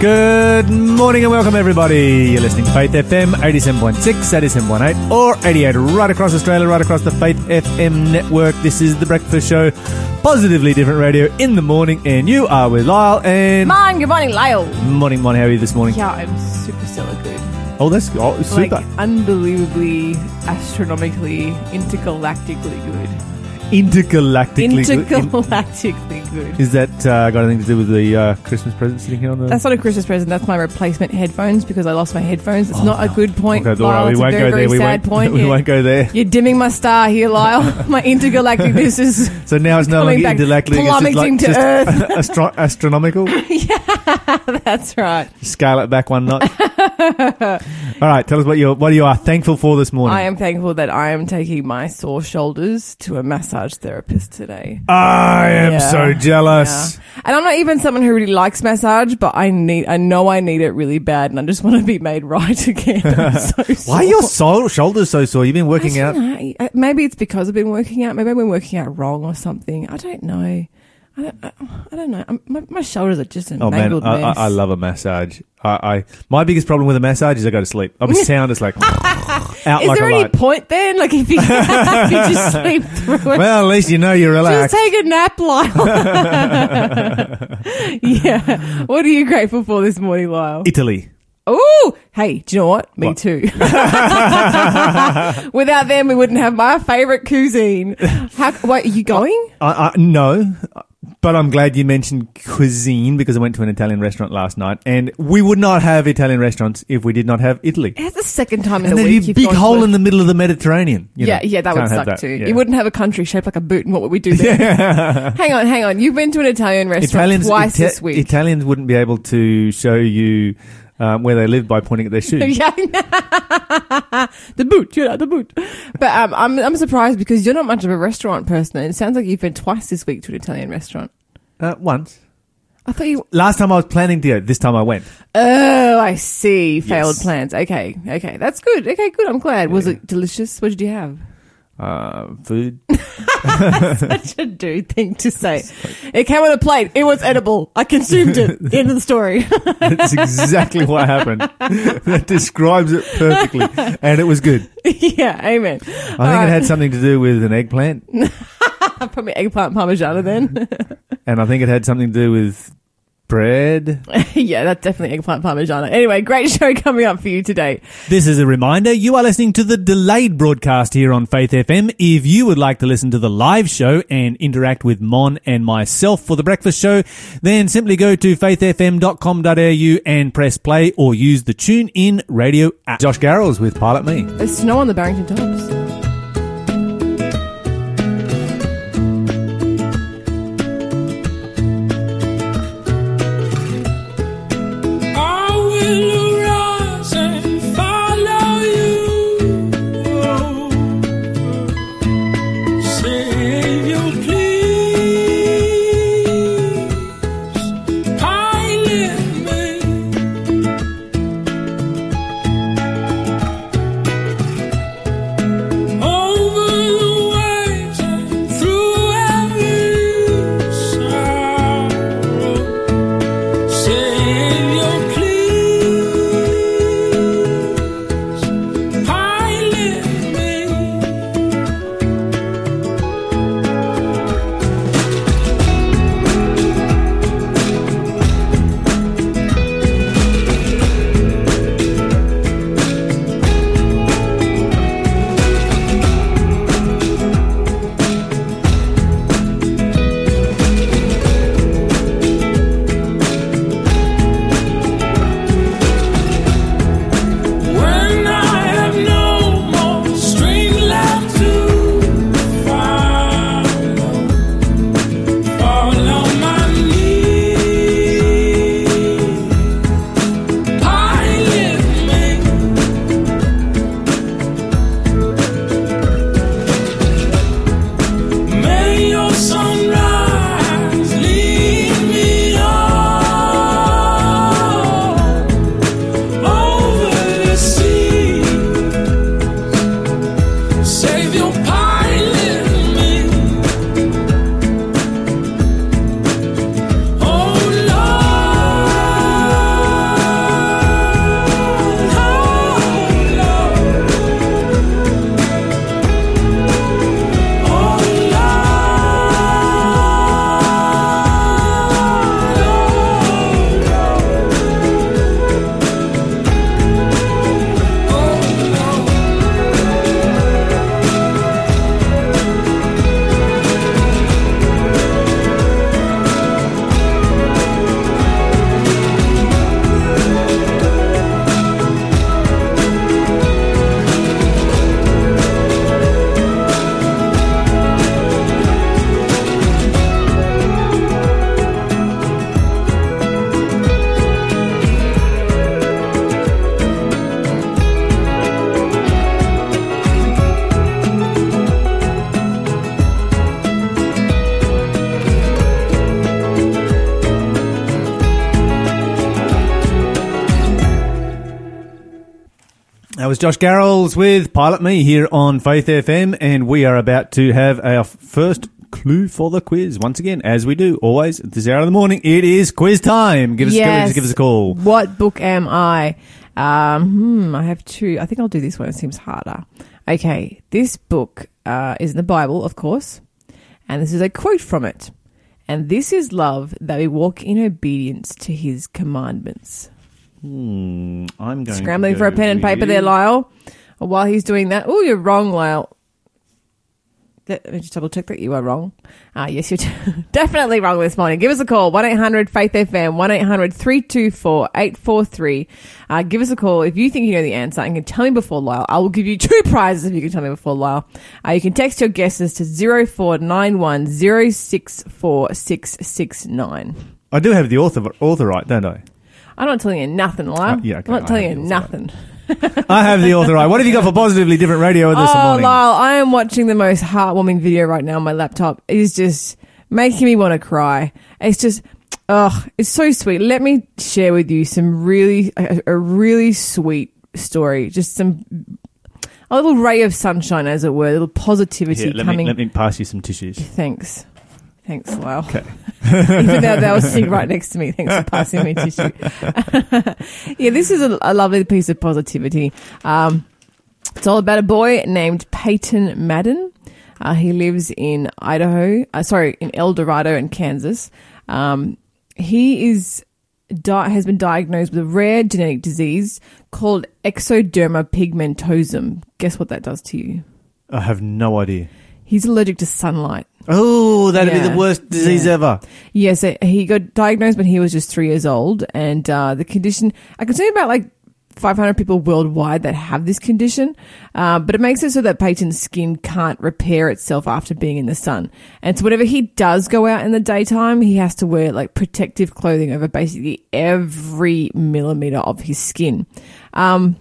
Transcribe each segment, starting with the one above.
Good morning and welcome, everybody. You're listening to Faith FM 87.6, 87.8, or 88 right across Australia, right across the Faith FM network. This is The Breakfast Show, positively different radio in the morning, and you are with Lyle and. Man, good morning, Lyle. Morning, morning. How are you this morning? Yeah, I'm super stellar good. Oh, that's oh, super. Like, unbelievably, astronomically, intergalactically good. Intergalactically. Intergalactically good. is that uh, got anything to do with the uh, Christmas present sitting here on the. That's not a Christmas present. That's my replacement headphones because I lost my headphones. It's Oh, not no. a good point. Okay, all right, Lyle. we It's won't a very, go there. very We sad won't, point. we You're- won't go there. You're dimming my star here, Lyle. my intergalactic. This is So now it's no coming longer back, intergalactic. It's just plummeting like to just astro- astronomical. That's right. Scale it back one notch. All right, tell us what you what you are thankful for this morning. I am thankful that I am taking my sore shoulders to a massage therapist today. I am Yeah. so jealous. Yeah. And I'm not even someone who really likes massage, but I need, I know I need it really bad, and I just want to be made right again. I'm so Why are sore. your so- shoulders so sore? You've been I working out. don't know. Maybe it's because I've been working out. Maybe I've been working out wrong or something. I don't know. I don't, I, I don't know. I'm, my, my shoulders are just a Oh man, mangled I, I, mess. I love a massage. I, I my biggest problem with a massage is I go to sleep. I'm sound as like out Is like there a any light. point then? Like if you, if you just sleep through it. Well, at least you know you're just relaxed. take a nap, Lyle. yeah. What are you grateful for this morning, Lyle? Italy. Oh, hey, do you know what? Me What? too. Without them, we wouldn't have my favourite cuisine. How, wait, are you going? I, I, no, but I'm glad you mentioned cuisine because I went to an Italian restaurant last night, and we would not have Italian restaurants if we did not have Italy. It's the second time in And there'd week. be a big hole in the middle of the Mediterranean. you yeah, know. yeah, that would suck that, too. yeah. You wouldn't have a country shaped like a boot, and what would we do there? hang on, hang on. You've been to an Italian restaurant Italians, twice Ita- this week. Italians wouldn't be able to show you um, where they live by pointing at their shoes. yeah, the boot, you know, the boot. But um, I'm I'm surprised because you're not much of a restaurant person. and It sounds like you've been twice this week to an Italian restaurant. Uh, once. I thought you. Last time I was planning to go. This time I went. Oh, I see. Failed Yes. plans. Okay, okay, that's good. Okay, good. I'm glad. Was it delicious? What did you have? Uh, food. Such a dude thing to say. It came on a plate. It was edible. I consumed it. End of the story. That's exactly what happened. that describes it perfectly. And it was good. yeah, amen. I think it had something to do with an eggplant. Probably eggplant parmigiana then. And I think it had something to do with bread. yeah, that's definitely eggplant parmigiana. Anyway, great show coming up for you today. This is a reminder you are listening to the delayed broadcast here on Faith FM. If you would like to listen to the live show and interact with Mon and myself for the breakfast show, then simply go to faithfm.com.au and press play or use the tune in radio app. Josh Garrels with Pilot Me. There's snow on the Barrington Tops. Was Josh Garrels with Pilot Me here on Faith FM, and we are about to have our first clue for the quiz. Once again, as we do always at this hour of the morning, it is quiz time. Give us, Yes. give us, give us a call. What book am I? Um, hmm, I have two. I think I'll do this one. It seems harder. Okay, this book uh, is in the Bible, of course, and this is a quote from it. And this is love that we walk in obedience to His commandments. Hmm, I'm going Scrambling to for a pen and paper with- there, Lyle. While he's doing that, oh, you're wrong, Lyle. Let me just double check that you are wrong. Ah, yes, you're definitely wrong this morning. Give us a call, 1-800 Faith FM, 1-800-324-843. Uh, give us a call if you think you know the answer and can tell me before Lyle. I will give you two prizes if you can tell me before Lyle. Uh, you can text your guesses to 0491 064669. I do have the author author right, don't I? I'm not telling you nothing, Lyle. Uh, yeah, okay, I'm not I telling you nothing. I have the author right. What have you got for positively different radio this morning? oh, morning? Lyle, I am watching the most heartwarming video right now on my laptop. It is just making me want to cry. It's just, ugh, it's so sweet. Let me share with you some really, a, a really sweet story. Just some, a little ray of sunshine, as it were, a little positivity Here, let coming. me let me pass you some tissues. Thanks. Thanks, Lyle. Okay. Even though they were sitting right next to me. Thanks for passing me tissue. yeah, this is a, a lovely piece of positivity. Um, it's all about a boy named Peyton Madden. Uh, he lives in Idaho, uh, sorry, in El Dorado in Kansas. Um, he is di- has been diagnosed with a rare genetic disease called ectoderma pigmentosum. Guess what that does to you? I have no idea. He's allergic to sunlight. Oh, that'd be the worst disease Yeah. ever. Yes, uh, he got diagnosed when he was just three years old, and uh, the condition. I can say about like 500 people worldwide that have this condition, uh, but it makes it so that Peyton's skin can't repair itself after being in the sun, and so whenever he does go out in the daytime, he has to wear like protective clothing over basically every millimeter of his skin. Um,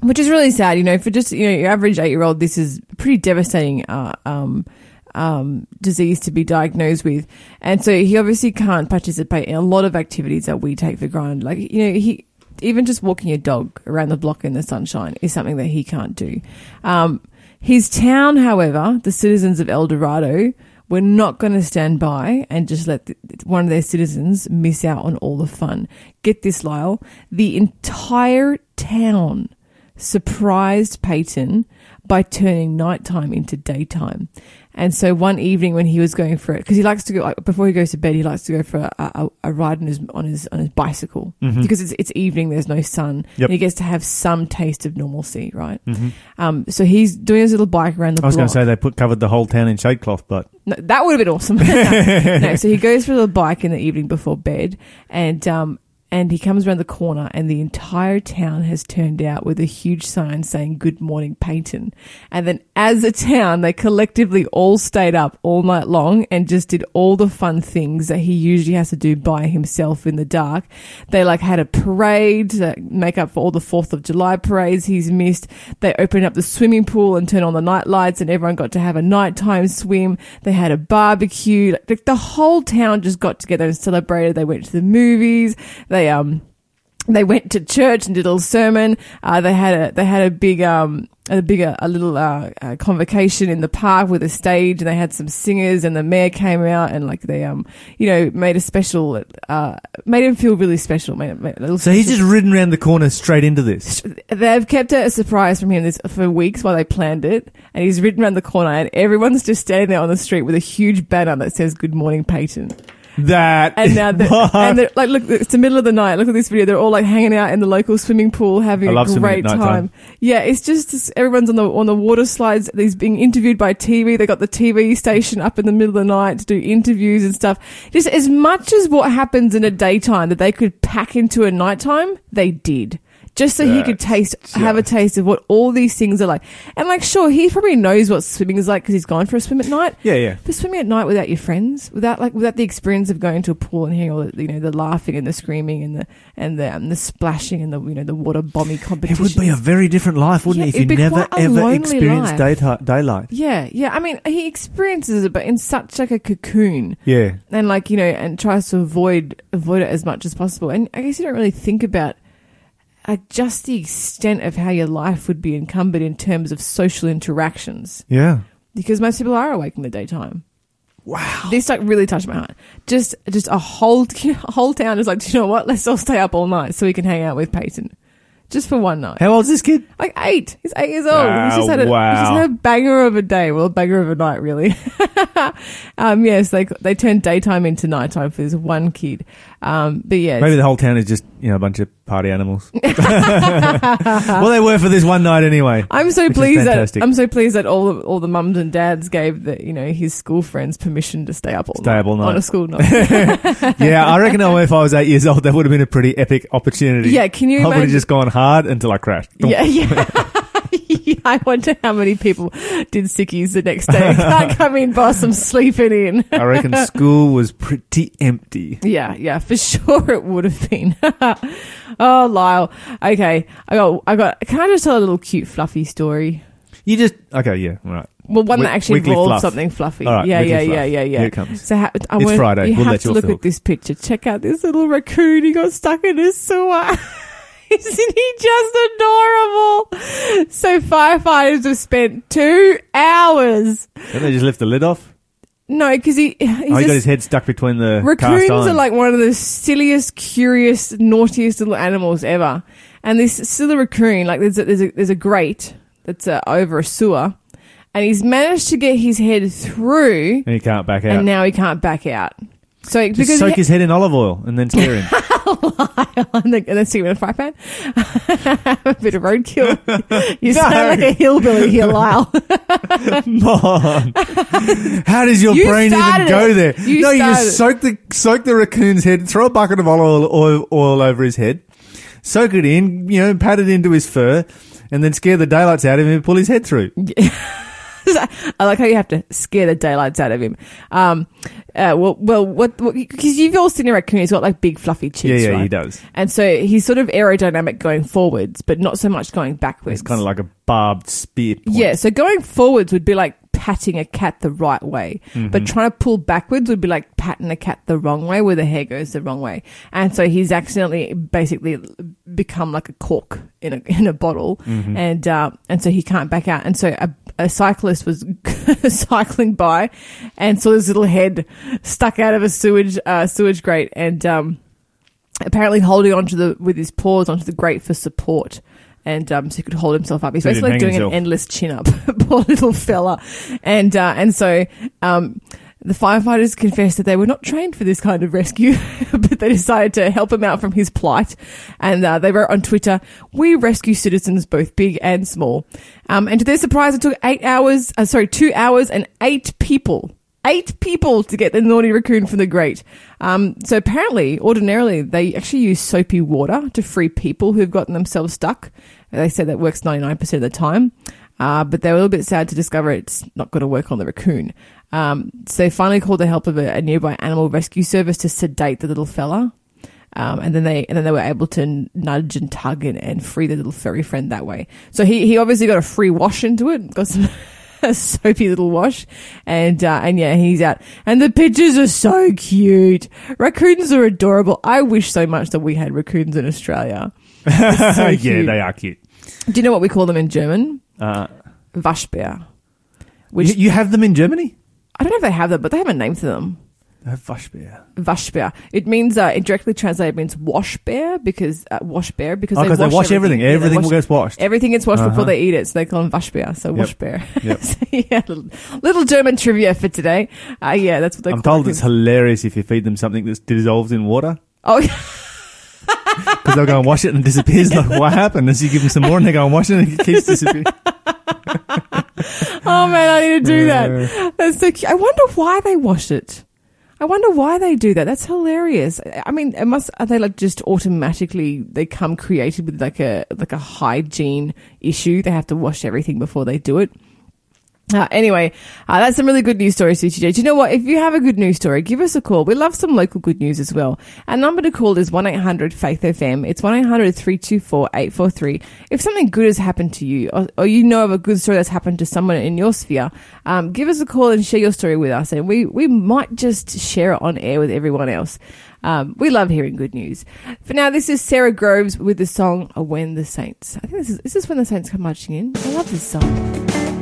which is really sad, you know, for just you know your average eight year old, this is pretty devastating uh, um, um, disease to be diagnosed with, and so he obviously can't participate in a lot of activities that we take for granted. Like you know, he even just walking a dog around the block in the sunshine is something that he can't do. Um, his town, however, the citizens of El Dorado were not going to stand by and just let the, one of their citizens miss out on all the fun. Get this, Lyle. The entire town surprised Peyton by turning nighttime into daytime. And so one evening when he was going for it, because he likes to go like, before he goes to bed, he likes to go for a, a, a ride on his on his on his bicycle because it's it's evening, there's no sun, Mm-hmm. Yep. and he gets to have some taste of normalcy, right? Um, so he's doing his little bike around the Mm-hmm. I was going to say they put covered the whole town in shade cloth, but No, that would have been awesome. no, so he goes for the bike in the evening before bed, and um, and he comes around the corner, and the entire town has turned out with a huge sign saying "Good morning, Peyton." And then, as a town, they collectively all stayed up all night long and just did all the fun things that he usually has to do by himself in the dark. They like had a parade to make up for all the Fourth of July parades he's missed. They opened up the swimming pool and turned on the night lights, and everyone got to have a nighttime swim. They had a barbecue. Like, the- the whole town just got together and celebrated. They went to the movies. They um they went to church and did a little sermon. Uh, they had a they had a big um a bigger a little uh, uh, convocation in the park with a stage, and they had some singers, and the mayor came out and like they um you know made a special uh made him feel really special. Made, made a little so he's just ridden around the corner straight into this. They've kept it a surprise from him this for weeks while they planned it, and he's ridden around the corner, and everyone's just standing there on the street with a huge banner that says "Good morning, Peyton." That And now, the, and they're, like, look, it's the middle of the night. Look at this video. They're all like hanging out in the local swimming pool, having a great at nighttime. time. Yeah, it's just this- everyone's on the on the water slides. He's being interviewed by TV. They got the TV station up in the middle of the night to do interviews and stuff. Just as much as what happens in a daytime that they could pack into a nighttime, they did. Just so he could taste, have a taste of what all these things are like. And like, sure, he probably knows what swimming is like because he's gone for a swim at night. yeah, yeah. But swimming at night without your friends, without like without the experience of going to a pool and hearing all the you know the laughing and the screaming and the and the um, the splashing and the you know the water bombing competition. It would be a very different life, wouldn't Yeah, it, if you never ever experienced daylight? yeah, yeah. I mean, he experiences it, but in such like a cocoon, Yeah. and like you know, and tries to avoid avoid it as much as possible. And I guess you don't really think about uh, just the extent of how your life would be encumbered in terms of social interactions Yeah. because most people are awake in the daytime. Wow. This like really touched my heart. Just just a whole whole town is like, "Do you know what? Let's all stay up all night so we can hang out with Peyton, just for one night. How old's this kid? Like eight. He's eight years old. he's just had a, wow. he's just had a banger of a day. Well, a banger of a night, really. um, yes, they they turned daytime into nighttime for this one kid. Um, but yeah, Maybe the whole town is just, you know, a bunch of party animals. well, they were for this one night anyway. I'm so Which is pleased that fantastic. I'm so pleased that all the, all the mums and dads gave the you know his school friends permission to stay up all Stay night up all on a school night. yeah, I reckon if I was eight years old, that would have been a pretty epic opportunity. yeah, can you I would have imagine? just gone hard until I crashed. yeah, yeah. I wonder how many people did sickies the next day. Can't come in, boss. I'm sleeping in. I reckon school was pretty empty. Yeah, yeah, for sure it would have been. oh, Lyle. Okay, I got, I got. Can I just tell a little cute, fluffy story? You just okay, yeah, all right. Well, one that actually weekly involves fluff. something fluffy. All right, yeah, weekly yeah, fluff. yeah, yeah, yeah. Here it comes. So ha- I It's want- Friday. You We'll have let to off look the at this picture. Check out this little raccoon. He got stuck in a sewer. Isn't he just adorable? So firefighters have spent two hours. Don't they just lift the lid off? No, because he he's oh, he got his head stuck between the cast Raccoons iron. are like one of the silliest, curious, naughtiest little animals ever. And this silly raccoon, like there's a, there's a, there's a grate that's uh, over a sewer, and he's managed to get his head through, and he can't back out. and now he can't back out. So just because soak he, his head in olive oil and then scare him. and then, and then stick him in a fry pan, a bit of roadkill. You No. sound like a hillbilly here, Lyle. Mom, how does your You brain even started go it. there? You no, you just soak the soak the raccoon's head, throw a bucket of olive oil, oil over his head, soak it in, you know, pat it into his fur, and then scare the daylights out of him and pull his head through. I like how you have to scare the daylights out of him. Um, uh, well, well, what? Because you've all seen a raccoon. He's got like big fluffy cheeks. yeah, yeah, right? he does. And so he's sort of aerodynamic going forwards, but not so much going backwards. It's kind of like a barbed spear. Point. yeah. So going forwards would be like patting a cat the right way, Mm-hmm. but trying to pull backwards would be like patting a cat the wrong way, where the hair goes the wrong way. And so he's accidentally basically become like a cork in a in a bottle, Mm-hmm. and uh, and so he can't back out. And so a, a cyclist was cycling by and saw his little head stuck out of a sewage uh, sewage grate, and um, apparently holding onto the with his paws onto the grate for support. And um, so he could hold himself up. He's So basically hang doing himself. an endless chin up, poor little fella. And uh, and so um, the firefighters confessed that they were not trained for this kind of rescue, but they decided to help him out from his plight. And uh, they wrote on Twitter, "We rescue citizens both big and small." Um, and to their surprise, it took eight hours. Uh, sorry, two hours and eight people eight people to get the naughty raccoon from the grate. Um, so apparently, ordinarily, they actually use soapy water to free people who've gotten themselves stuck. They said that works 99% of the time. Uh, but they were a little bit sad to discover it's not going to work on the raccoon. Um, so they finally called the help of a, a nearby animal rescue service to sedate the little fella. Um, and then they and then they were able to nudge and tug and, and free the little furry friend that way. So he, he obviously got a free wash into it, got some a soapy little wash, and uh, and yeah, he's out. And the pictures are so cute. Raccoons are adorable. I wish so much that we had raccoons in Australia. So yeah, cute. they are cute. Do you know what we call them in German? Uh, Waschbär. Which you, you have them in Germany? I don't know if they have them, but they have a name for them. Uh, Waschbär. Waschbär. It means uh, it directly translated means wash bear because uh, wash bear because Oh, they wash, they wash everything. Yeah, Everything wash- gets washed. Everything gets washed Uh-huh. before they eat it, so they call them waschbär. So wash bear. Yep. so, yeah, little, little German trivia for today. Uh, yeah, that's what they I'm told it. it's hilarious if you feed them something that dissolves in water Oh, because they'll go and wash it and it disappears. Like, what happened? As you give them some more and they go and wash it and it keeps disappearing. oh man, I need to do that. That's so cute. I wonder why they wash it. I wonder why they do that. That's hilarious. I mean, it must are they like just automatically they come created with like a like a hygiene issue? They have to wash everything before they do it. Uh, anyway, uh, that's some really good news stories for today. Do you know what? If you have a good news story, give us a call. We love some local good news as well. Our number to call is 1-800-FAITH-FM. It's 1-800-324-843. If something good has happened to you, or, or you know of a good story that's happened to someone in your sphere, um, give us a call and share your story with us. And we, we might just share it on air with everyone else. Um, we love hearing good news. For now, this is Sara Groves with the song "When the Saints." I think this is is this when the Saints come marching in. I love this song.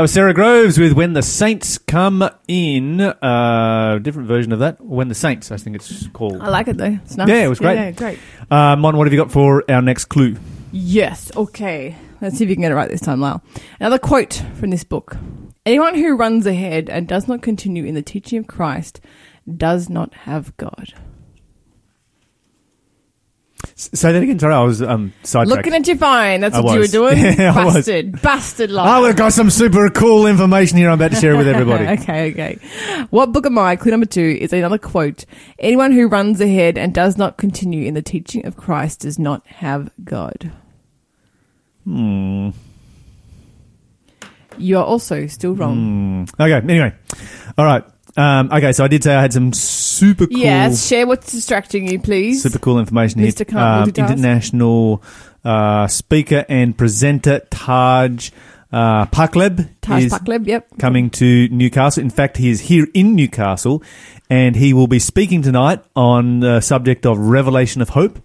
That was Sara Groves with When the Saints Come In. Uh, different version of that. When the Saints, I think it's called. I like it though. It's nice. Yeah, it was great. Yeah, great. Uh, Mon, what have you got for our next clue? Yes. Okay. Let's see if you can get it right this time, Lyle. Another quote from this book. Anyone who runs ahead and does not continue in the teaching of Christ does not have God. Say that again. Sorry, I was um, sidetracked. Looking at your phone. That's I what you were doing. Yeah, I was. Bastard. Bastard. Oh, we've got some super cool information here I'm about to share with everybody. okay, okay. What book am I? Clue number two is another quote. Anyone who runs ahead and does not continue in the teaching of Christ does not have God. Hmm. You are also still wrong. Hmm. Okay, anyway. All right. Um, okay, so I did say I had some super cool, Yes, share what's distracting you, please. super cool information here. Mr. Can't multitask. international uh, speaker and presenter Taj uh, Pacleb Taj is Pacleb, yep. coming to Newcastle. In fact, he is here in Newcastle, and he will be speaking tonight on the subject of Revelation of Hope.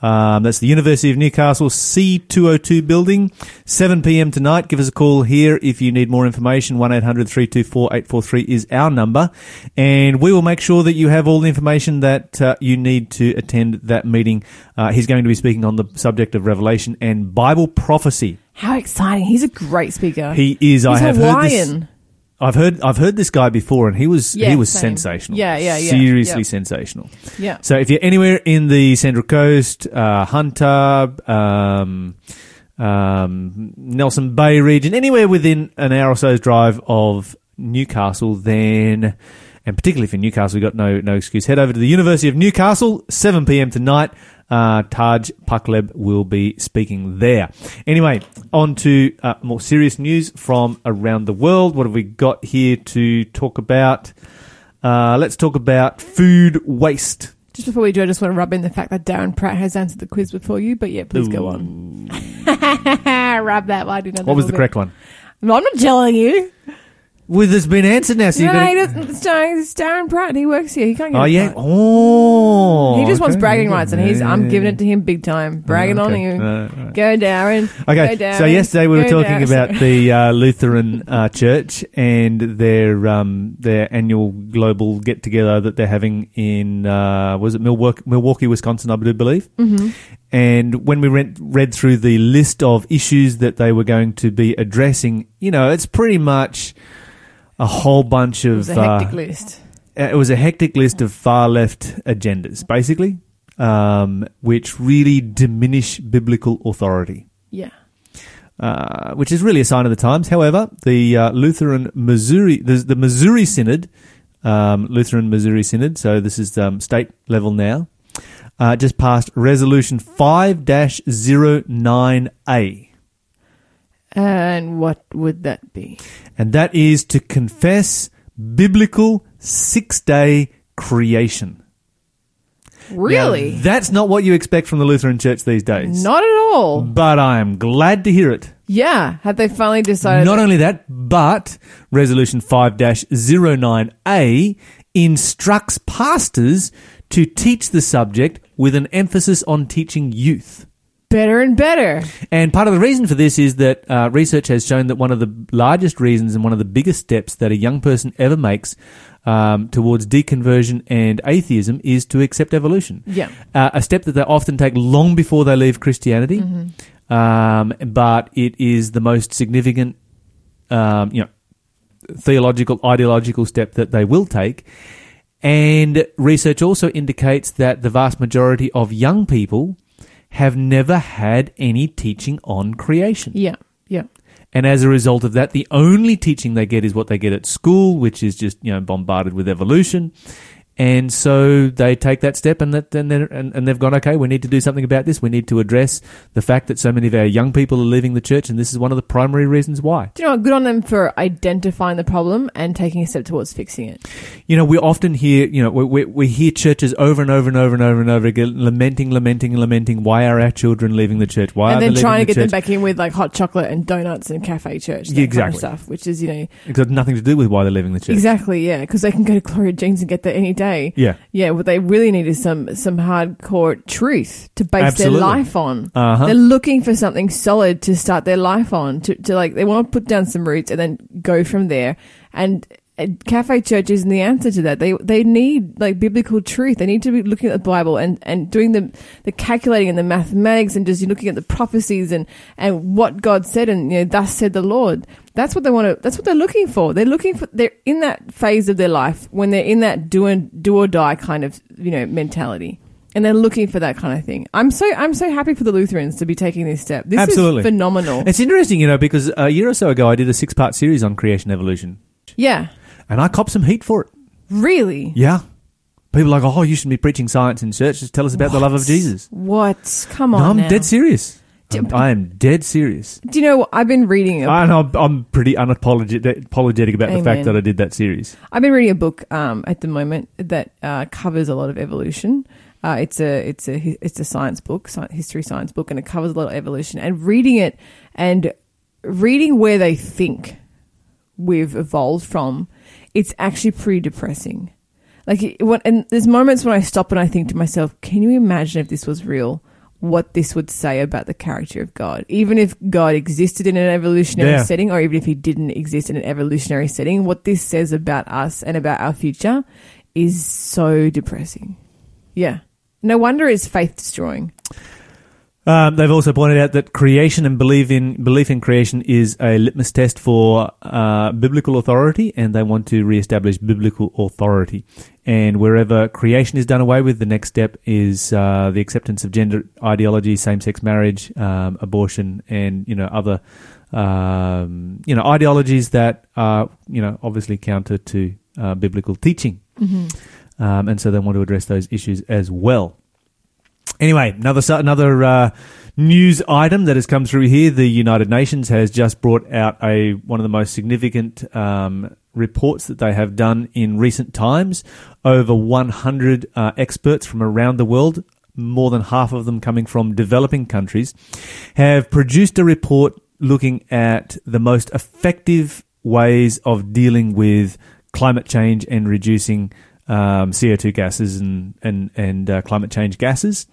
Um, that's the University of Newcastle C202 building, 7 p.m. tonight. Give us a call here if you need more information. 1 800 324 843 is our number. And we will make sure that you have all the information that uh, you need to attend that meeting. Uh, he's going to be speaking on the subject of Revelation and Bible prophecy. How exciting. He's a great speaker. He is. He's I have heard this. I've heard I've heard this guy before, and he was Yeah, he was same. sensational. Yeah, yeah, yeah. Seriously Yep. sensational. Yeah. So if you're anywhere in the Central Coast, uh, Hunter, um, um, Nelson Bay region, anywhere within an hour or so's drive of Newcastle, then, and particularly for Newcastle, we've got no no excuse. Head over to the University of Newcastle, 7 p.m. tonight. Uh, Taj Pacleb will be speaking there. Anyway, on to uh, more serious news from around the world. What have we got here to talk about? Uh, let's talk about food waste. Just before we do, I just want to rub in the fact that Darren Pratt has answered the quiz before you, but yeah, please go on. rub that. You know What was the correct one? No, I'm not telling you. Well, it's been answered now, so No, you he got. doesn't, it's, Darren, it's Darren Pratt. He works here. He can't get Oh it yeah. right. Oh. He just wants okay. bragging rights, and he's I'm giving it to him big time. Bragging on Okay. you. Uh, right. Go, Darren. Okay, Go, Darren. so yesterday we were Go, talking Darren. about the uh, Lutheran uh, Church and their um, their annual global get together that they're having in uh, was it Milwaukee, Milwaukee, Wisconsin, I do believe. Mhm. And when we read, read through the list of issues that they were going to be addressing, you know, it's pretty much a whole bunch It of was a uh, list. it was a hectic list of far left agendas, basically, um, which really diminish biblical authority Yeah. uh, which is really a sign of the times. However, the uh, Lutheran Missouri, the, the Missouri Synod, um, Lutheran Missouri Synod, so this is um, state level now, uh, just passed Resolution 5 09A. And what would that be? And that is to confess biblical six day creation. Really? Now, that's not what you expect from the Lutheran Church these days. Not at all. But I am glad to hear it. Yeah. Have they finally decided? Not only that, but Resolution 5 09A instructs pastors to teach the subject with an emphasis on teaching youth. Better and better. And part of the reason for this is that uh, research has shown that one of the largest reasons and one of the biggest steps that a young person ever makes um, towards deconversion and atheism is to accept evolution. Yeah. Uh, a step that they often take long before they leave Christianity, um, but it is the most significant, um, you know, theological, ideological step that they will take. And research also indicates that the vast majority of young people have never had any teaching on creation. Yeah. Yeah. And as a result of that, the only teaching they get is what they get at school, which is just, you know, bombarded with evolution. And so they take that step and that and, and and they've gone, okay, we need to do something about this. We need to address the fact that so many of our young people are leaving the church, and this is one of the primary reasons why. Do you know what? Good on them for identifying the problem and taking a step towards fixing it. You know, we often hear, you know, we, we, we hear churches over and over and over and over and over again lamenting, lamenting, lamenting. Why are our children leaving the church? Why and are then they trying to leaving get the them back in with like hot chocolate and donuts and cafe church. Yeah, kind of stuff, which is, you know, It's got nothing to do with why they're leaving the church. exactly, yeah, because they can go to Gloria Jeans and get that any day. Yeah. Yeah, what they really need is some some hardcore truth to base Absolutely. their life on. Uh-huh. They're looking for something solid to start their life on. To, to like, they want to put down some roots and then go from there. And, and cafe church isn't the answer to that. They they need like biblical truth. They need to be looking at the Bible and, and doing the the calculating and the mathematics and just looking at the prophecies and and what God said and you know thus said the Lord. That's what they want to. That's what they're looking for. They're looking for. They're in that phase of their life when they're in that do and do or die kind of you know mentality. and they're looking for that kind of thing. I'm so I'm so happy for the Lutherans to be taking this step. This Absolutely. is phenomenal. It's interesting, you know, because a year or so ago I did a six part series on creation evolution, yeah, and I copped some heat for it. really. Yeah. People are like, oh, you should be preaching science in church. Just tell us about the love of Jesus. What? Come No, on. I'm now. dead serious. Do- I'm, I am dead serious. Do you know? I've been reading. A, I know I'm pretty unapologetic apologetic about the fact that I did that series. I've been reading a book um, at the moment that uh, covers a lot of evolution. Uh, it's a it's a it's a science book, sci- history science book, and it covers a lot of evolution. And reading it and reading where they think we've evolved from, it's actually pretty depressing. Like it- what, and there's moments when I stop and I think to myself, can you imagine if this was real? What this would say about the character of God, even if God existed in an evolutionary Yeah. setting, or even if He didn't exist in an evolutionary setting, what this says about us and about our future is so depressing. Yeah, no wonder it's faith destroying. Um, they've also pointed out that creation and belief in belief in creation is a litmus test for uh, biblical authority, and they want to reestablish biblical authority. And wherever creation is done away with, the next step is uh, the acceptance of gender ideology, same-sex marriage, um, abortion, and you know other um, you know ideologies that are you know obviously counter to uh, biblical teaching. Um, and so they want to address those issues as well. Anyway, another another uh, news item that has come through here. The United Nations has just brought out a one of the most significant um, reports that they have done in recent times. Over 100 uh, experts from around the world, more than half of them coming from developing countries, have produced a report looking at the most effective ways of dealing with climate change and reducing um, CO2 gases and and and uh, climate change gases.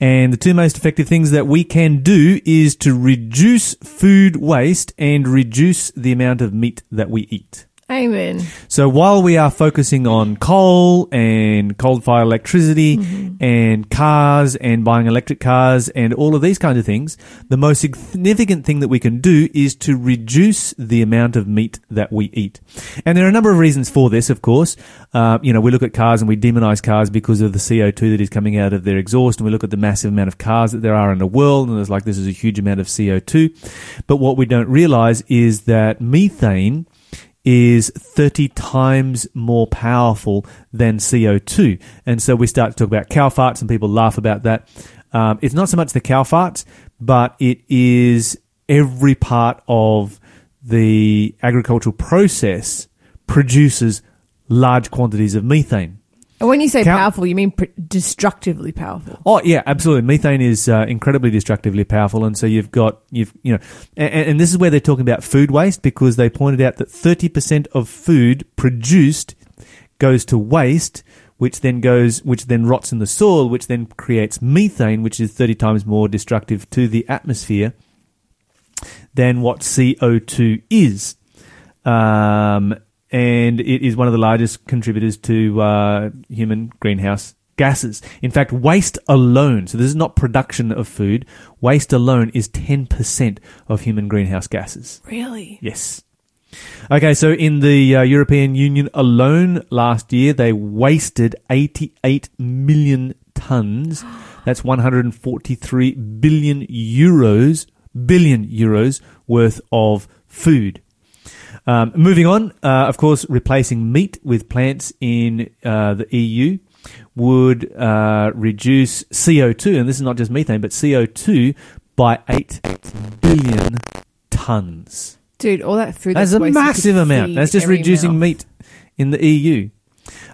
And the two most effective things that we can do is to reduce food waste and reduce the amount of meat that we eat. Amen. So while we are focusing on coal and coal fire electricity and cars and buying electric cars and all of these kinds of things, the most significant thing that we can do is to reduce the amount of meat that we eat. And there are a number of reasons for this, of course. Uh, you know, we look at cars and we demonize cars because of the CO2 that is coming out of their exhaust, and we look at the massive amount of cars that there are in the world, and there's like this is a huge amount of CO2. But what we don't realize is that methane is 30 times more powerful than CO2. And so we start to talk about cow farts and people laugh about that. Um, it's not so much the cow farts, but it is every part of the agricultural process produces large quantities of methane. And when you say Count- powerful, you mean pr- destructively powerful. Oh yeah, absolutely. Methane is uh, incredibly destructively powerful, and so you've got you've you know, and, and this is where they're talking about food waste because they pointed out that thirty percent of food produced goes to waste, which then goes which then rots in the soil, which then creates methane, which is thirty times more destructive to the atmosphere than what CO two is. Um, and it is one of the largest contributors to uh, human greenhouse gases. In fact, waste alone, so this is not production of food, waste alone is 10% of human greenhouse gases. Really? Yes. Okay, so in the uh, European Union alone last year, they wasted 88 million tons. That's 143 billion euros, billion euros worth of food. Um, moving on, uh, of course, replacing meat with plants in uh, the EU would uh, reduce CO2, and this is not just methane, but CO2 by 8 billion tons. Dude, all that food That's that's, a massive amount. That's just reducing mouth. meat in the EU.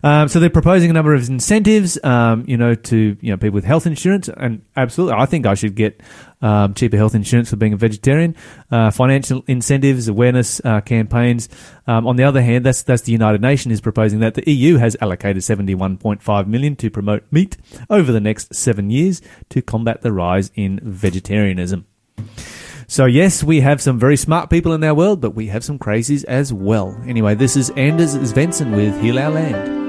Um, so they're proposing a number of incentives, um, you know, to you know people with health insurance, and absolutely, I think I should get um, cheaper health insurance for being a vegetarian. Uh, financial incentives, awareness uh, campaigns. Um, on the other hand, that's that's the United Nations is proposing that the EU has allocated seventy one point five million to promote meat over the next seven years to combat the rise in vegetarianism. So yes, we have some very smart people in our world, but we have some crazies as well. Anyway, this is Anders Svensson with Heal Our Land.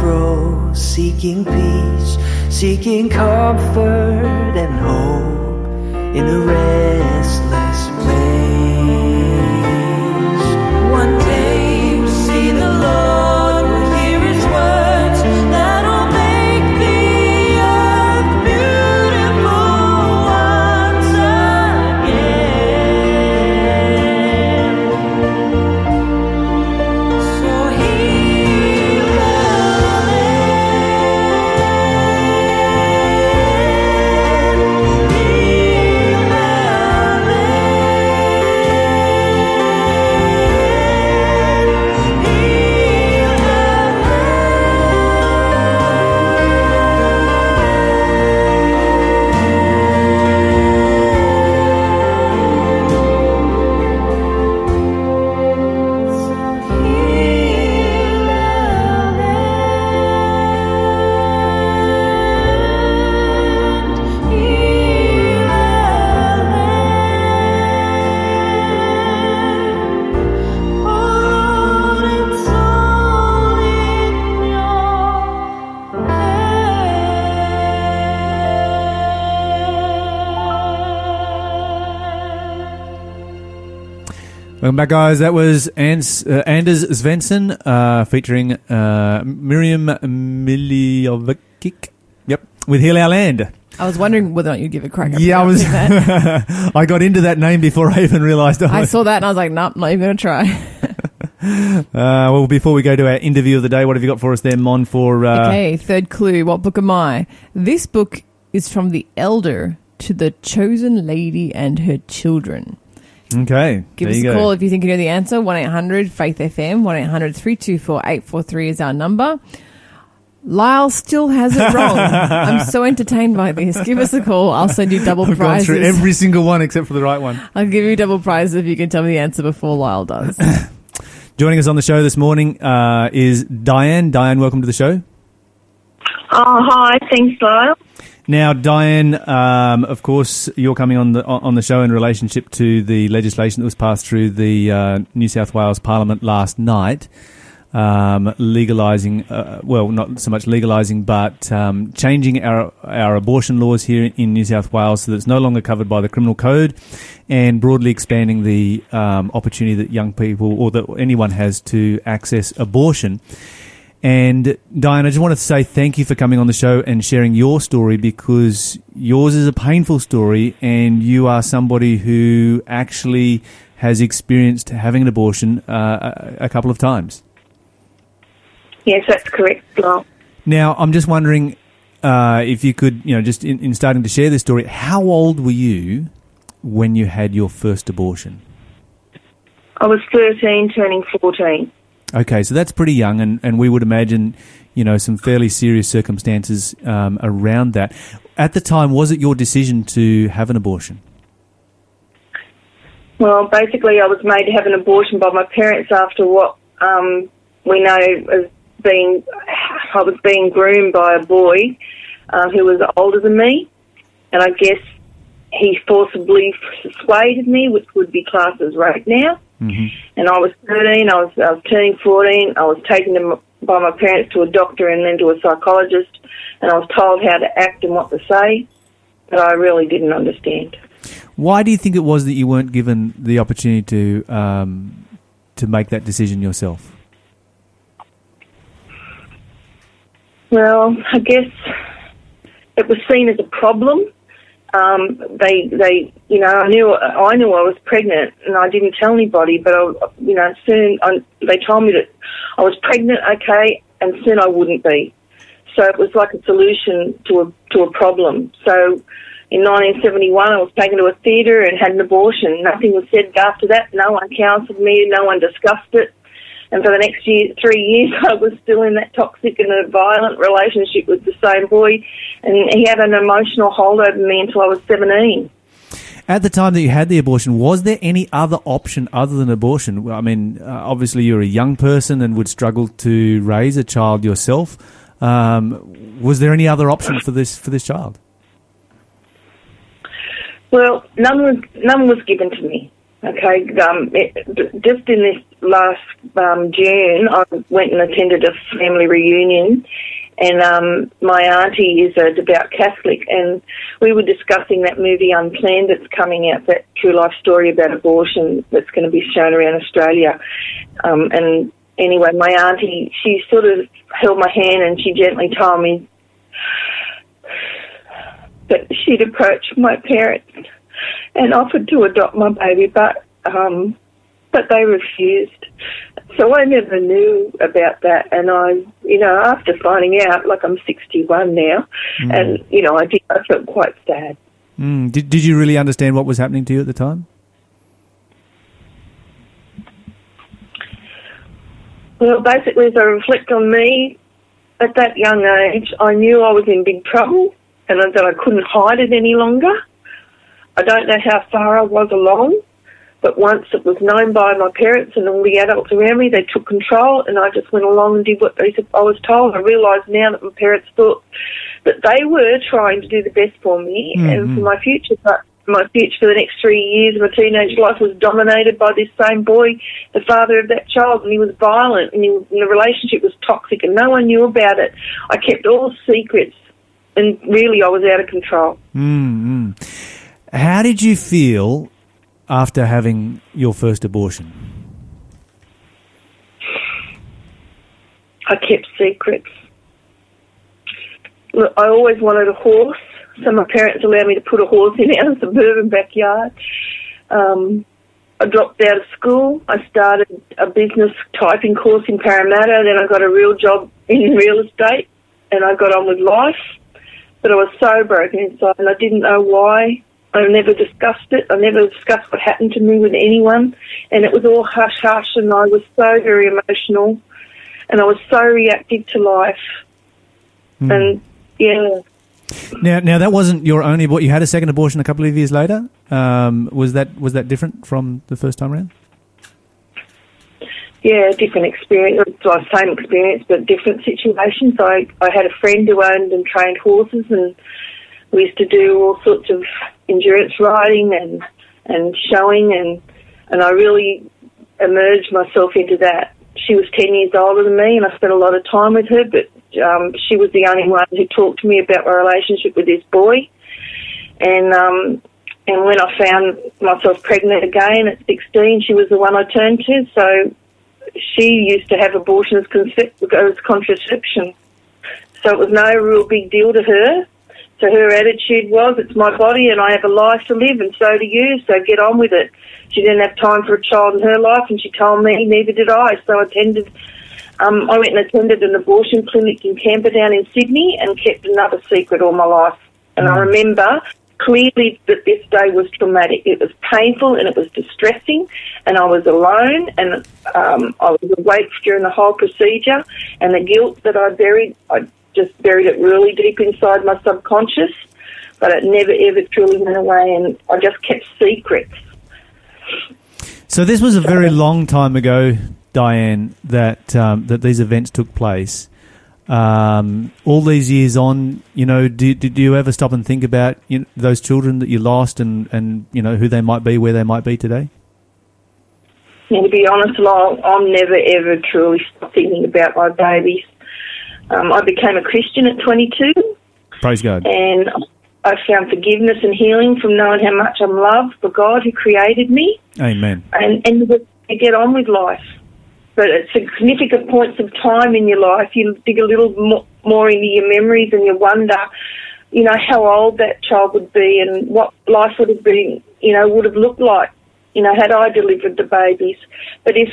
Fro, seeking peace, seeking comfort and hope in a restless Welcome back, guys. That was Ans, uh, Anders Svensson uh, featuring uh, Miriam Miljovic. Yep, with Heal Our Land. I was wondering whether or not you'd give a crack. Yeah, I was. I got into that name before I even realised. I, I saw that and I was like, nope, not even going to try. Uh, well, before we go to our interview of the day, what have you got for us there, Mon? For uh, okay, third clue. What book am I? This book is from the elder to the chosen lady and her children. Okay, Give there us you a go. call if you think you know the answer. 1 800 Faith FM, 1 800 324 843 is our number. Lyle still has it wrong. I'm so entertained by this. Give us a call. I'll send you double I've gone through prizes. every single one except for the right one. I'll give you double prizes if you can tell me the answer before Lyle does. Joining us on the show this morning uh, is Diane. Diane, welcome to the show. Oh, hi. Thanks, Lyle. Now, Diane, um, of course, you're coming on the on the show in relationship to the legislation that was passed through the uh, New South Wales Parliament last night. um, legalizing, uh, well, not so much legalizing, but um, changing our our abortion laws here in New South Wales so that it's no longer covered by the criminal code, and broadly expanding the um, opportunity that young people or that anyone has to access abortion. And Diane, I just want to say thank you for coming on the show and sharing your story because yours is a painful story, and you are somebody who actually has experienced having an abortion uh, a, a couple of times. Yes, that's correct, Lyle. Now, I'm just wondering uh, if you could, you know, just in, in starting to share this story, how old were you when you had your first abortion? I was 13, turning 14. Okay, so that's pretty young, and, and we would imagine, you know, some fairly serious circumstances um, around that. At the time, was it your decision to have an abortion? Well, basically, I was made to have an abortion by my parents after what um, we know as being, I was being groomed by a boy uh, who was older than me, and I guess he forcibly persuaded me, which would be classed as rape now. Mm-hmm. And I was 13, I was, I was turning 14, I was taken to, m- by my parents to a doctor and then to a psychologist, and I was told how to act and what to say, but I really didn't understand. Why do you think it was that you weren't given the opportunity to um, to make that decision yourself? Well, I guess it was seen as a problem. Um, they, they, you know, I knew, I knew I was pregnant, and I didn't tell anybody. But I, you know, soon I, they told me that I was pregnant, okay, and soon I wouldn't be. So it was like a solution to a to a problem. So in 1971, I was taken to a theatre and had an abortion. Nothing was said after that. No one counselled me. No one discussed it. And for the next year, three years, I was still in that toxic and a violent relationship with the same boy, and he had an emotional hold over me until I was 17. At the time that you had the abortion, was there any other option other than abortion? I mean, uh, obviously you're a young person and would struggle to raise a child yourself. Um, was there any other option for this for this child? Well, none was none was given to me. Okay, um, it, just in this last um, June, I went and attended a family reunion, and um, my auntie is a devout Catholic, and we were discussing that movie Unplanned that's coming out, that true life story about abortion that's going to be shown around Australia. Um, and anyway, my auntie, she sort of held my hand and she gently told me that she'd approached my parents and offered to adopt my baby, but um, but they refused. So I never knew about that, and I, you know, after finding out, like I'm 61 now, and you know, I did, I felt quite sad. Mm. Did Did you really understand what was happening to you at the time? Well, basically, as I reflect on me at that young age, I knew I was in big trouble, and that I couldn't hide it any longer. I don't know how far I was along, but once it was known by my parents and all the adults around me, they took control, and I just went along and did what they said I was told. I realise now that my parents thought that they were trying to do the best for me and for my future, but my future for the next three years of my teenage life was dominated by this same boy, the father of that child, and he was violent, and, he, and the relationship was toxic, and no one knew about it. I kept all the secrets, and really I was out of control. Mm-hmm. How did you feel after having your first abortion? I kept secrets. Look, I always wanted a horse, so my parents allowed me to put a horse in our suburban backyard. Um, I dropped out of school. I started a business typing course in Parramatta. Then I got a real job in real estate, and I got on with life. But I was so broken inside, and I didn't know why. I never discussed it. I never discussed what happened to me with anyone, and it was all hush hush. And I was so very emotional, and I was so reactive to life. And yeah, Now, now that wasn't your only. But you had a second abortion a couple of years later. Um, was that was that different from the first time around? yeah, different experience. Well, same experience, but different situations. I I had a friend who owned and trained horses, and we used to do all sorts of endurance riding and and showing, and and I really emerged myself into that she was 10 years older than me and I spent a lot of time with her, but um, she was the only one who talked to me about my relationship with this boy. And um, and when I found myself pregnant again at 16, she was the one I turned to. So she used to have abortion as, concep- as contraception. So it was no real big deal to her. So her attitude was, it's my body and I have a life to live and so do you, so get on with it. She didn't have time for a child in her life and she told me, neither did I. So I attended, um, I went and attended an abortion clinic in Camperdown in Sydney and kept another secret all my life. And I remember clearly that this day was traumatic. It was painful and it was distressing, and I was alone, and um, I was awake during the whole procedure, and the guilt that I buried, I just buried it really deep inside my subconscious, but it never ever truly went away, and I just kept secrets. So this was a very long time ago, Diane, that um, that these events took place. Um, all these years on, you know, do, do, do you ever stop and think about you know, those children that you lost and, and you know who they might be, where they might be today? And to be honest, Lyle, I'm never ever truly thinking about my babies. Um, I became a Christian at 22. Praise God. and I found forgiveness and healing from knowing how much I'm loved by God who created me, Amen. and and to get on with life. But at significant points of time in your life, you dig a little mo- more into your memories, and you wonder, you know, how old that child would be, and what life would have been, you know, would have looked like, you know, had I delivered the babies. But if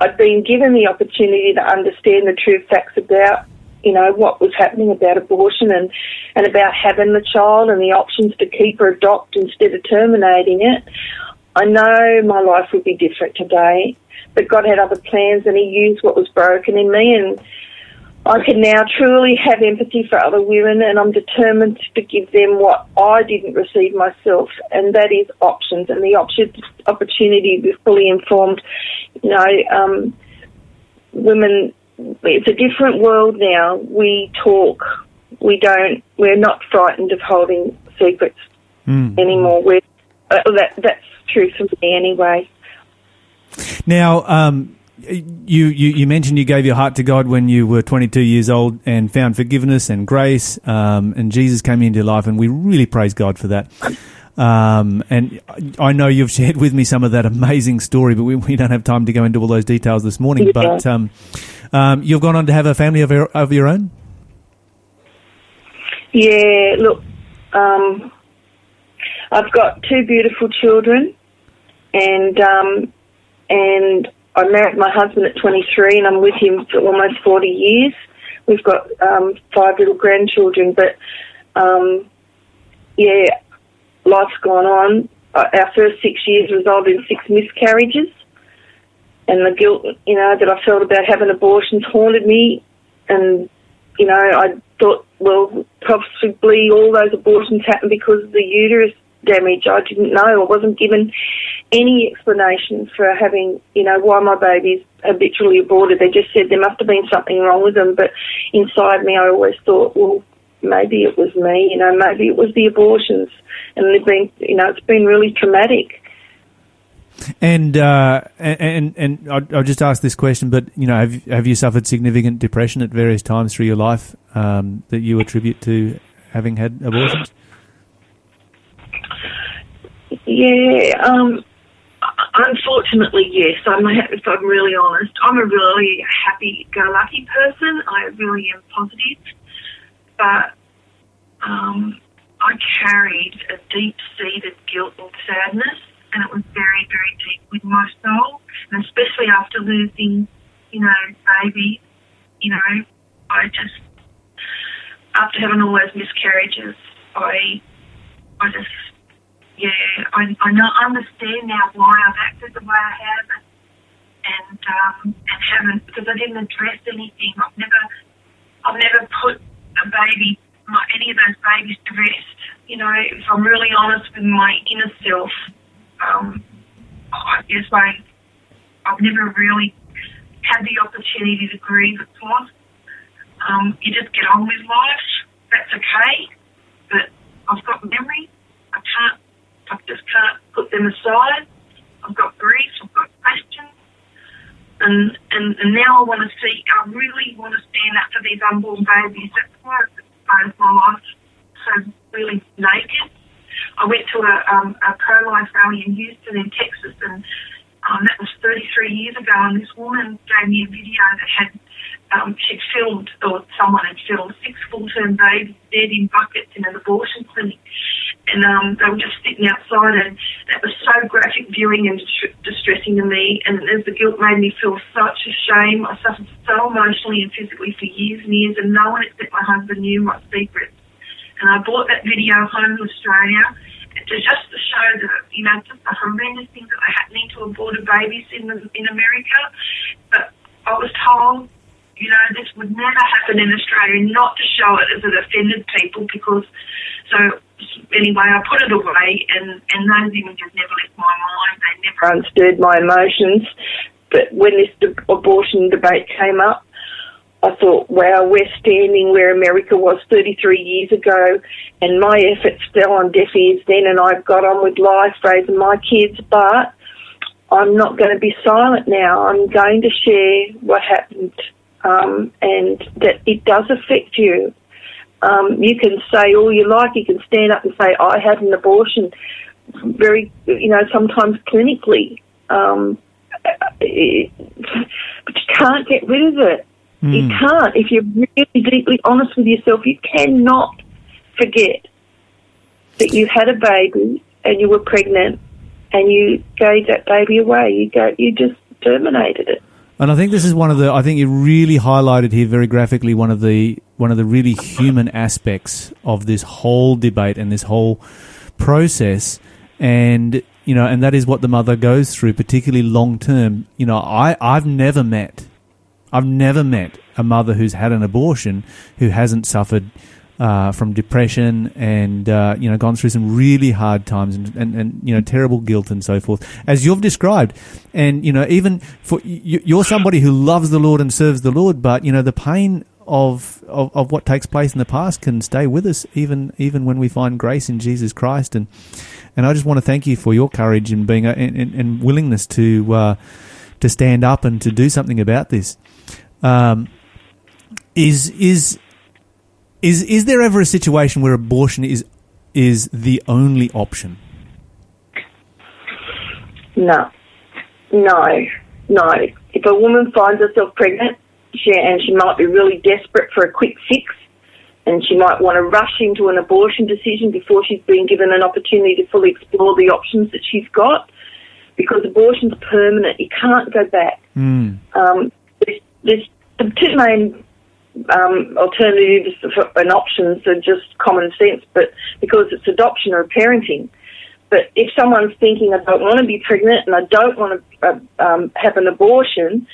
I'd been given the opportunity to understand the true facts about you know, what was happening about abortion and, and about having the child and the options to keep or adopt instead of terminating it, I know my life would be different today. But God had other plans and He used what was broken in me and I can now truly have empathy for other women and I'm determined to give them what I didn't receive myself and that is options and the option, opportunity to be fully informed. You know, um, women it's a different world now. We talk. We don't. We're not frightened of holding secrets Mm. anymore. We're, uh, that that's true for me anyway. Now, um, you, you you mentioned you gave your heart to God when you were 22 years old and found forgiveness and grace, um, and Jesus came into your life, and we really praise God for that. Um, and I know you've shared with me some of that amazing story, but we, we don't have time to go into all those details this morning. But um, you've gone on to have a family of your, of your own. Yeah, look, um, I've got two beautiful children, and um, and I married my husband at 23, and I'm with him for almost 40 years. We've got um, five little grandchildren, but um, yeah, life's gone on. Uh, our first six years resulted in six miscarriages, and the guilt, you know, that I felt about having abortions haunted me. And you know, I thought, well, possibly all those abortions happened because of the uterus damage. I didn't know. I wasn't given any explanation for having, you know, why my babies habitually aborted. They just said there must have been something wrong with them. But inside me, I always thought, well, maybe it was me. You know, maybe it was the abortions, and they've been, you know, it's been really traumatic. And uh, and and I'll, just ask this question, but you know, have have you suffered significant depression at various times through your life um, that you attribute to having had abortions? Yeah, um, unfortunately, yes. I'm, if I'm really honest, I'm a really happy-go-lucky person. I really am positive, but um, I carried a deep-seated guilt and sadness, and it was very, very deep with my soul, and especially after losing, you know, baby. You know, I just after having all those miscarriages, I, I just yeah, I, I know, understand now why I've acted the way I have, and um, and haven't because I didn't address anything. I've never, I've never put a baby, my, any of those babies to rest. You know, if I'm really honest with my inner self, um, I guess I, I've never really had the opportunity to grieve its loss. Um, you just get on with life. That's okay, but I've got memories. I can't I just can't put them aside. I've got grief, I've got questions. and, and, and now I want to see, I really want to stand up for these unborn babies. That's why I suppose my life so really naked. I went to a, um, a pro-life rally in Houston in Texas, and um, that was 33 years ago, and this woman gave me a video that had, um, she'd filmed, or someone had filmed, six full-term babies dead in buckets in an abortion clinic. And um, they were just sitting outside, and that was so graphic viewing and distressing to me. And as the guilt made me feel such a shame, I suffered so emotionally and physically for years and years, and no one except my husband knew my secrets. And I brought that video home to Australia to just to show that, you know, just the horrendous things that are happening to aborted babies in, in America. But I was told, you know, this would never happen in Australia, not to show it as it offended people because, so anyway, I put it away and, and those images never left my mind. They never unstirred my emotions. But when this de- abortion debate came up, I thought, wow, we're standing where America was 33 years ago, and my efforts fell on deaf ears then, and I've got on with life, raising my kids, but I'm not going to be silent now. I'm going to share what happened, um, and that it does affect you. Um, you can say all you like, you can stand up and say, I had an abortion, very, you know, sometimes clinically. Um, it, but you can't get rid of it. You hmm. can't. If you're really deeply honest with yourself, you cannot forget that you had a baby and you were pregnant and you gave that baby away. You go, you just terminated it. And I think this is one of the. I think you really highlighted here very graphically one of the one of the really human aspects of this whole debate and this whole process, and you know, and that is what the mother goes through, particularly long term. You know, I I've never met, I've never met a mother who's had an abortion who hasn't suffered uh, from depression and uh, you know gone through some really hard times and, and, and you know terrible guilt and so forth as you've described. And you know even for you, you're somebody who loves the Lord and serves the Lord but you know the pain of, of of what takes place in the past can stay with us even even when we find grace in Jesus Christ. And and I just want to thank you for your courage and being and, and willingness to uh, to stand up and to do something about this um, is is is is there ever a situation where abortion is is the only option? No, no, no. If a woman finds herself pregnant, she, and she might be really desperate for a quick fix, and she might want to rush into an abortion decision before she's been given an opportunity to fully explore the options that she's got, because abortion's permanent. You can't go back. Mm. Um, there's, the two main um, alternatives and options are just common sense, but because it's adoption or parenting. But if someone's thinking, I don't want to be pregnant and I don't want to uh, um, have an abortion,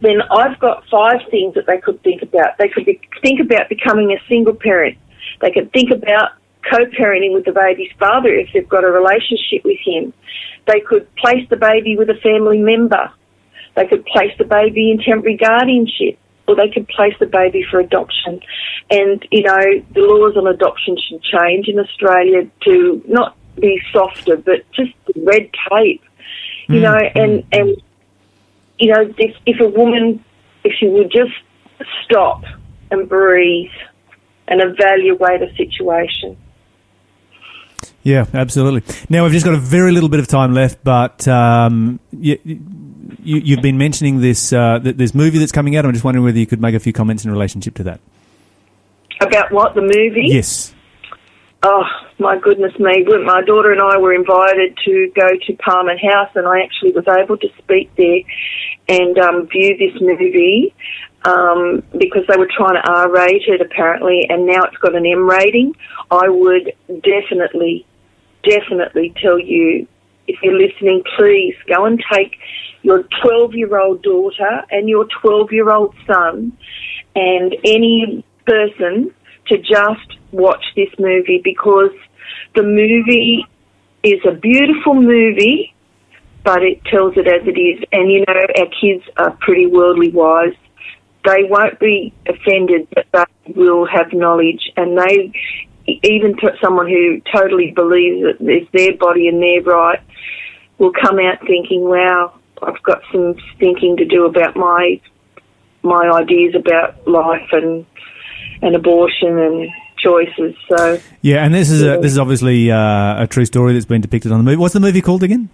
then I've got five things that they could think about. They could be, think about becoming a single parent. They could think about co-parenting with the baby's father if they've got a relationship with him. They could place the baby with a family member. They could place the baby in temporary guardianship or they could place the baby for adoption. And, you know, the laws on adoption should change in Australia to not be softer, but just red tape, you know, and, and, you know, if, if a woman, if she would just stop and breathe and evaluate a situation. Yeah, absolutely. Now we've just got a very little bit of time left, but um, you, you, you've been mentioning this uh, this movie that's coming out. I'm just wondering whether you could make a few comments in relationship to that. About what, the movie? Yes. Oh my goodness me! My daughter and I were invited to go to Parliament House, and I actually was able to speak there and um, view this movie um, because they were trying to R rate it apparently, and now it's got an M rating. I would definitely, definitely tell you if you're listening, please go and take your 12 year old daughter and your 12 year old son and any person to just watch this movie because the movie is a beautiful movie, but it tells it as it is. And you know, our kids are pretty worldly wise. They won't be offended, but they will have knowledge, and they, even someone who totally believes that it's their body and their right, will come out thinking, "Wow, I've got some thinking to do about my my ideas about life and and abortion and choices. So Yeah, and this is a, this is obviously uh, a true story that's been depicted on the movie. What's the movie called again?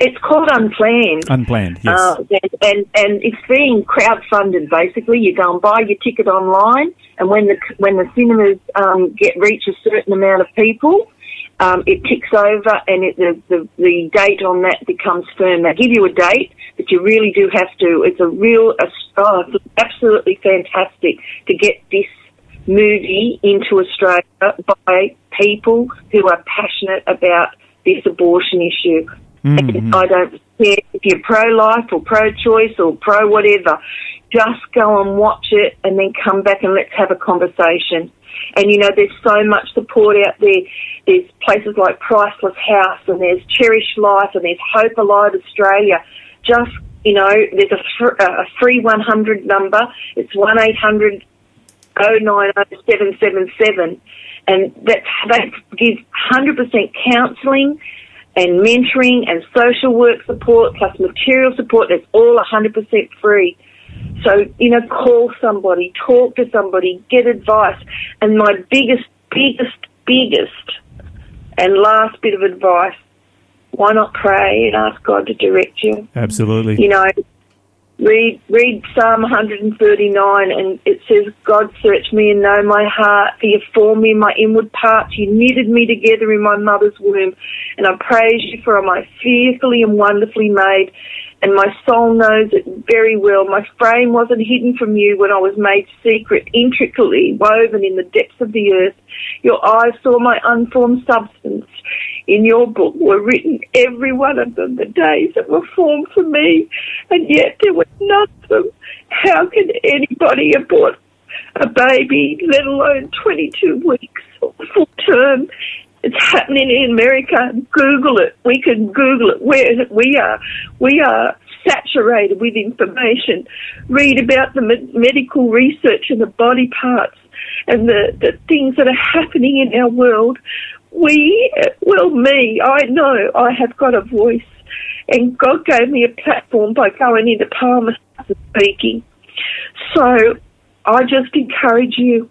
it's called Unplanned. Unplanned. Yes. Uh, and, and and it's being crowdfunded. Basically, you go and buy your ticket online, and when the when the cinemas um, get reach a certain amount of people, um, it ticks over, and it, the, the the date on that becomes firm. They give you a date, but you really do have to. It's a real, a, oh, it's absolutely fantastic to get this movie into Australia by people who are passionate about this abortion issue. And I don't care if you're pro-life or pro-choice or pro-whatever. Just go and watch it and then come back and let's have a conversation. And you know, there's so much support out there. There's places like Priceless House and there's Cherish Life and there's Hope Alive Australia. Just, you know, there's a, a free 100 number. It's 1-800 090777 and that they give 100% counselling and mentoring and social work support plus material support. It's all 100% free. So, you know, call somebody, talk to somebody, get advice. And my biggest, biggest, biggest and last bit of advice, why not pray and ask God to direct you? Absolutely. You know, read read Psalm 139, and it says, "God search me and know my heart, for you formed me in my inward parts. You knitted me together in my mother's womb, and I praise you for I am fearfully and wonderfully made." And my soul knows it very well. My frame wasn't hidden from you when I was made secret, intricately woven in the depths of the earth. Your eyes saw my unformed substance. In your book were written every one of them, the days that were formed for me, and yet there were none of them. How can anybody abort a baby, let alone 22 weeks or full term? It's happening in America. Google it. We can Google it. Where we are, we are saturated with information. Read about the me- medical research and the body parts and the, the things that are happening in our world. We, well, me, I know I have got a voice, and God gave me a platform by going into and speaking. So I just encourage you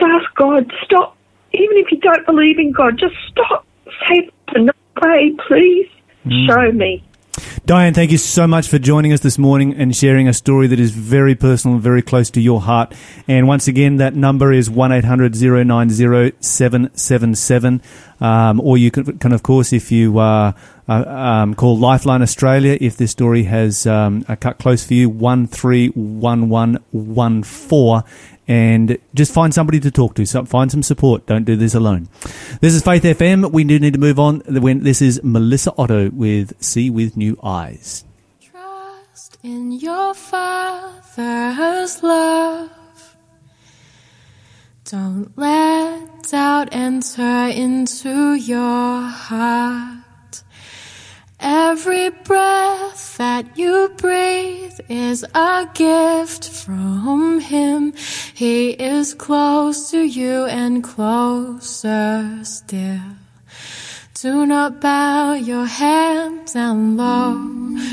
ask God, stop. Even if you don't believe in God, just stop. Say, no way, please. Show me. Diane, thank you so much for joining us this morning and sharing a story that is very personal and very close to your heart. And once again, that number is 1-800-090-777. Um, or you can, can, of course, if you uh, uh, um, call Lifeline Australia, if this story has um, cut close for you, 131114 and just find somebody to talk to. So find some support. Don't do this alone. This is Faith FM. We do need to move on. This is Melissa Otto with "See with New Eyes." Trust in your Father's love. Don't let doubt enter into your heart. Every breath that you breathe is a gift from Him. He is close to you and closer still. Do not bow your head down low,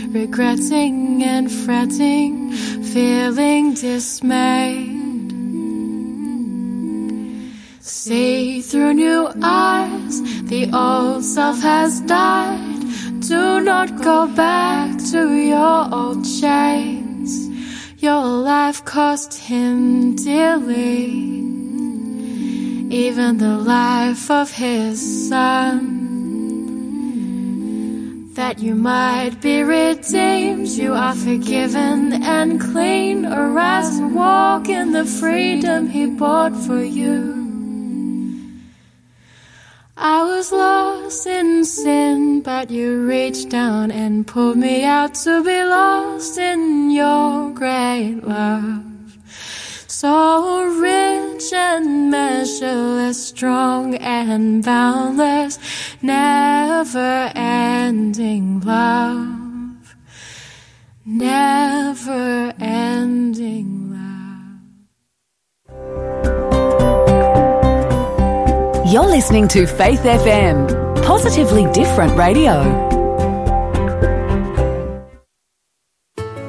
regretting and fretting, feeling dismayed. See through new eyes, the old self has died. Do not go back to your old chains. Your life cost him dearly, even the life of his son. That you might be redeemed, you are forgiven and clean. Arise and walk in the freedom he bought for you. I was lost in sin, but you reached down and pulled me out to be lost in your great love. So rich and measureless, strong and boundless, never ending love. Never ending You're listening to Faith FM, positively different radio.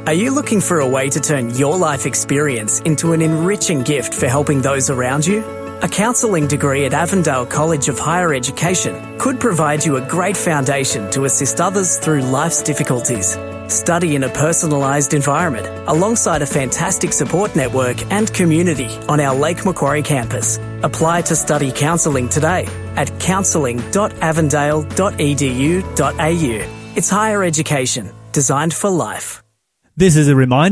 Are you looking for a way to turn your life experience into an enriching gift for helping those around you? A counselling degree at Avondale College of Higher Education could provide you a great foundation to assist others through life's difficulties. Study in a personalised environment alongside a fantastic support network and community on our Lake Macquarie campus. Apply to study counselling today at counselling.avondale.edu.au. It's higher education designed for life. This is a reminder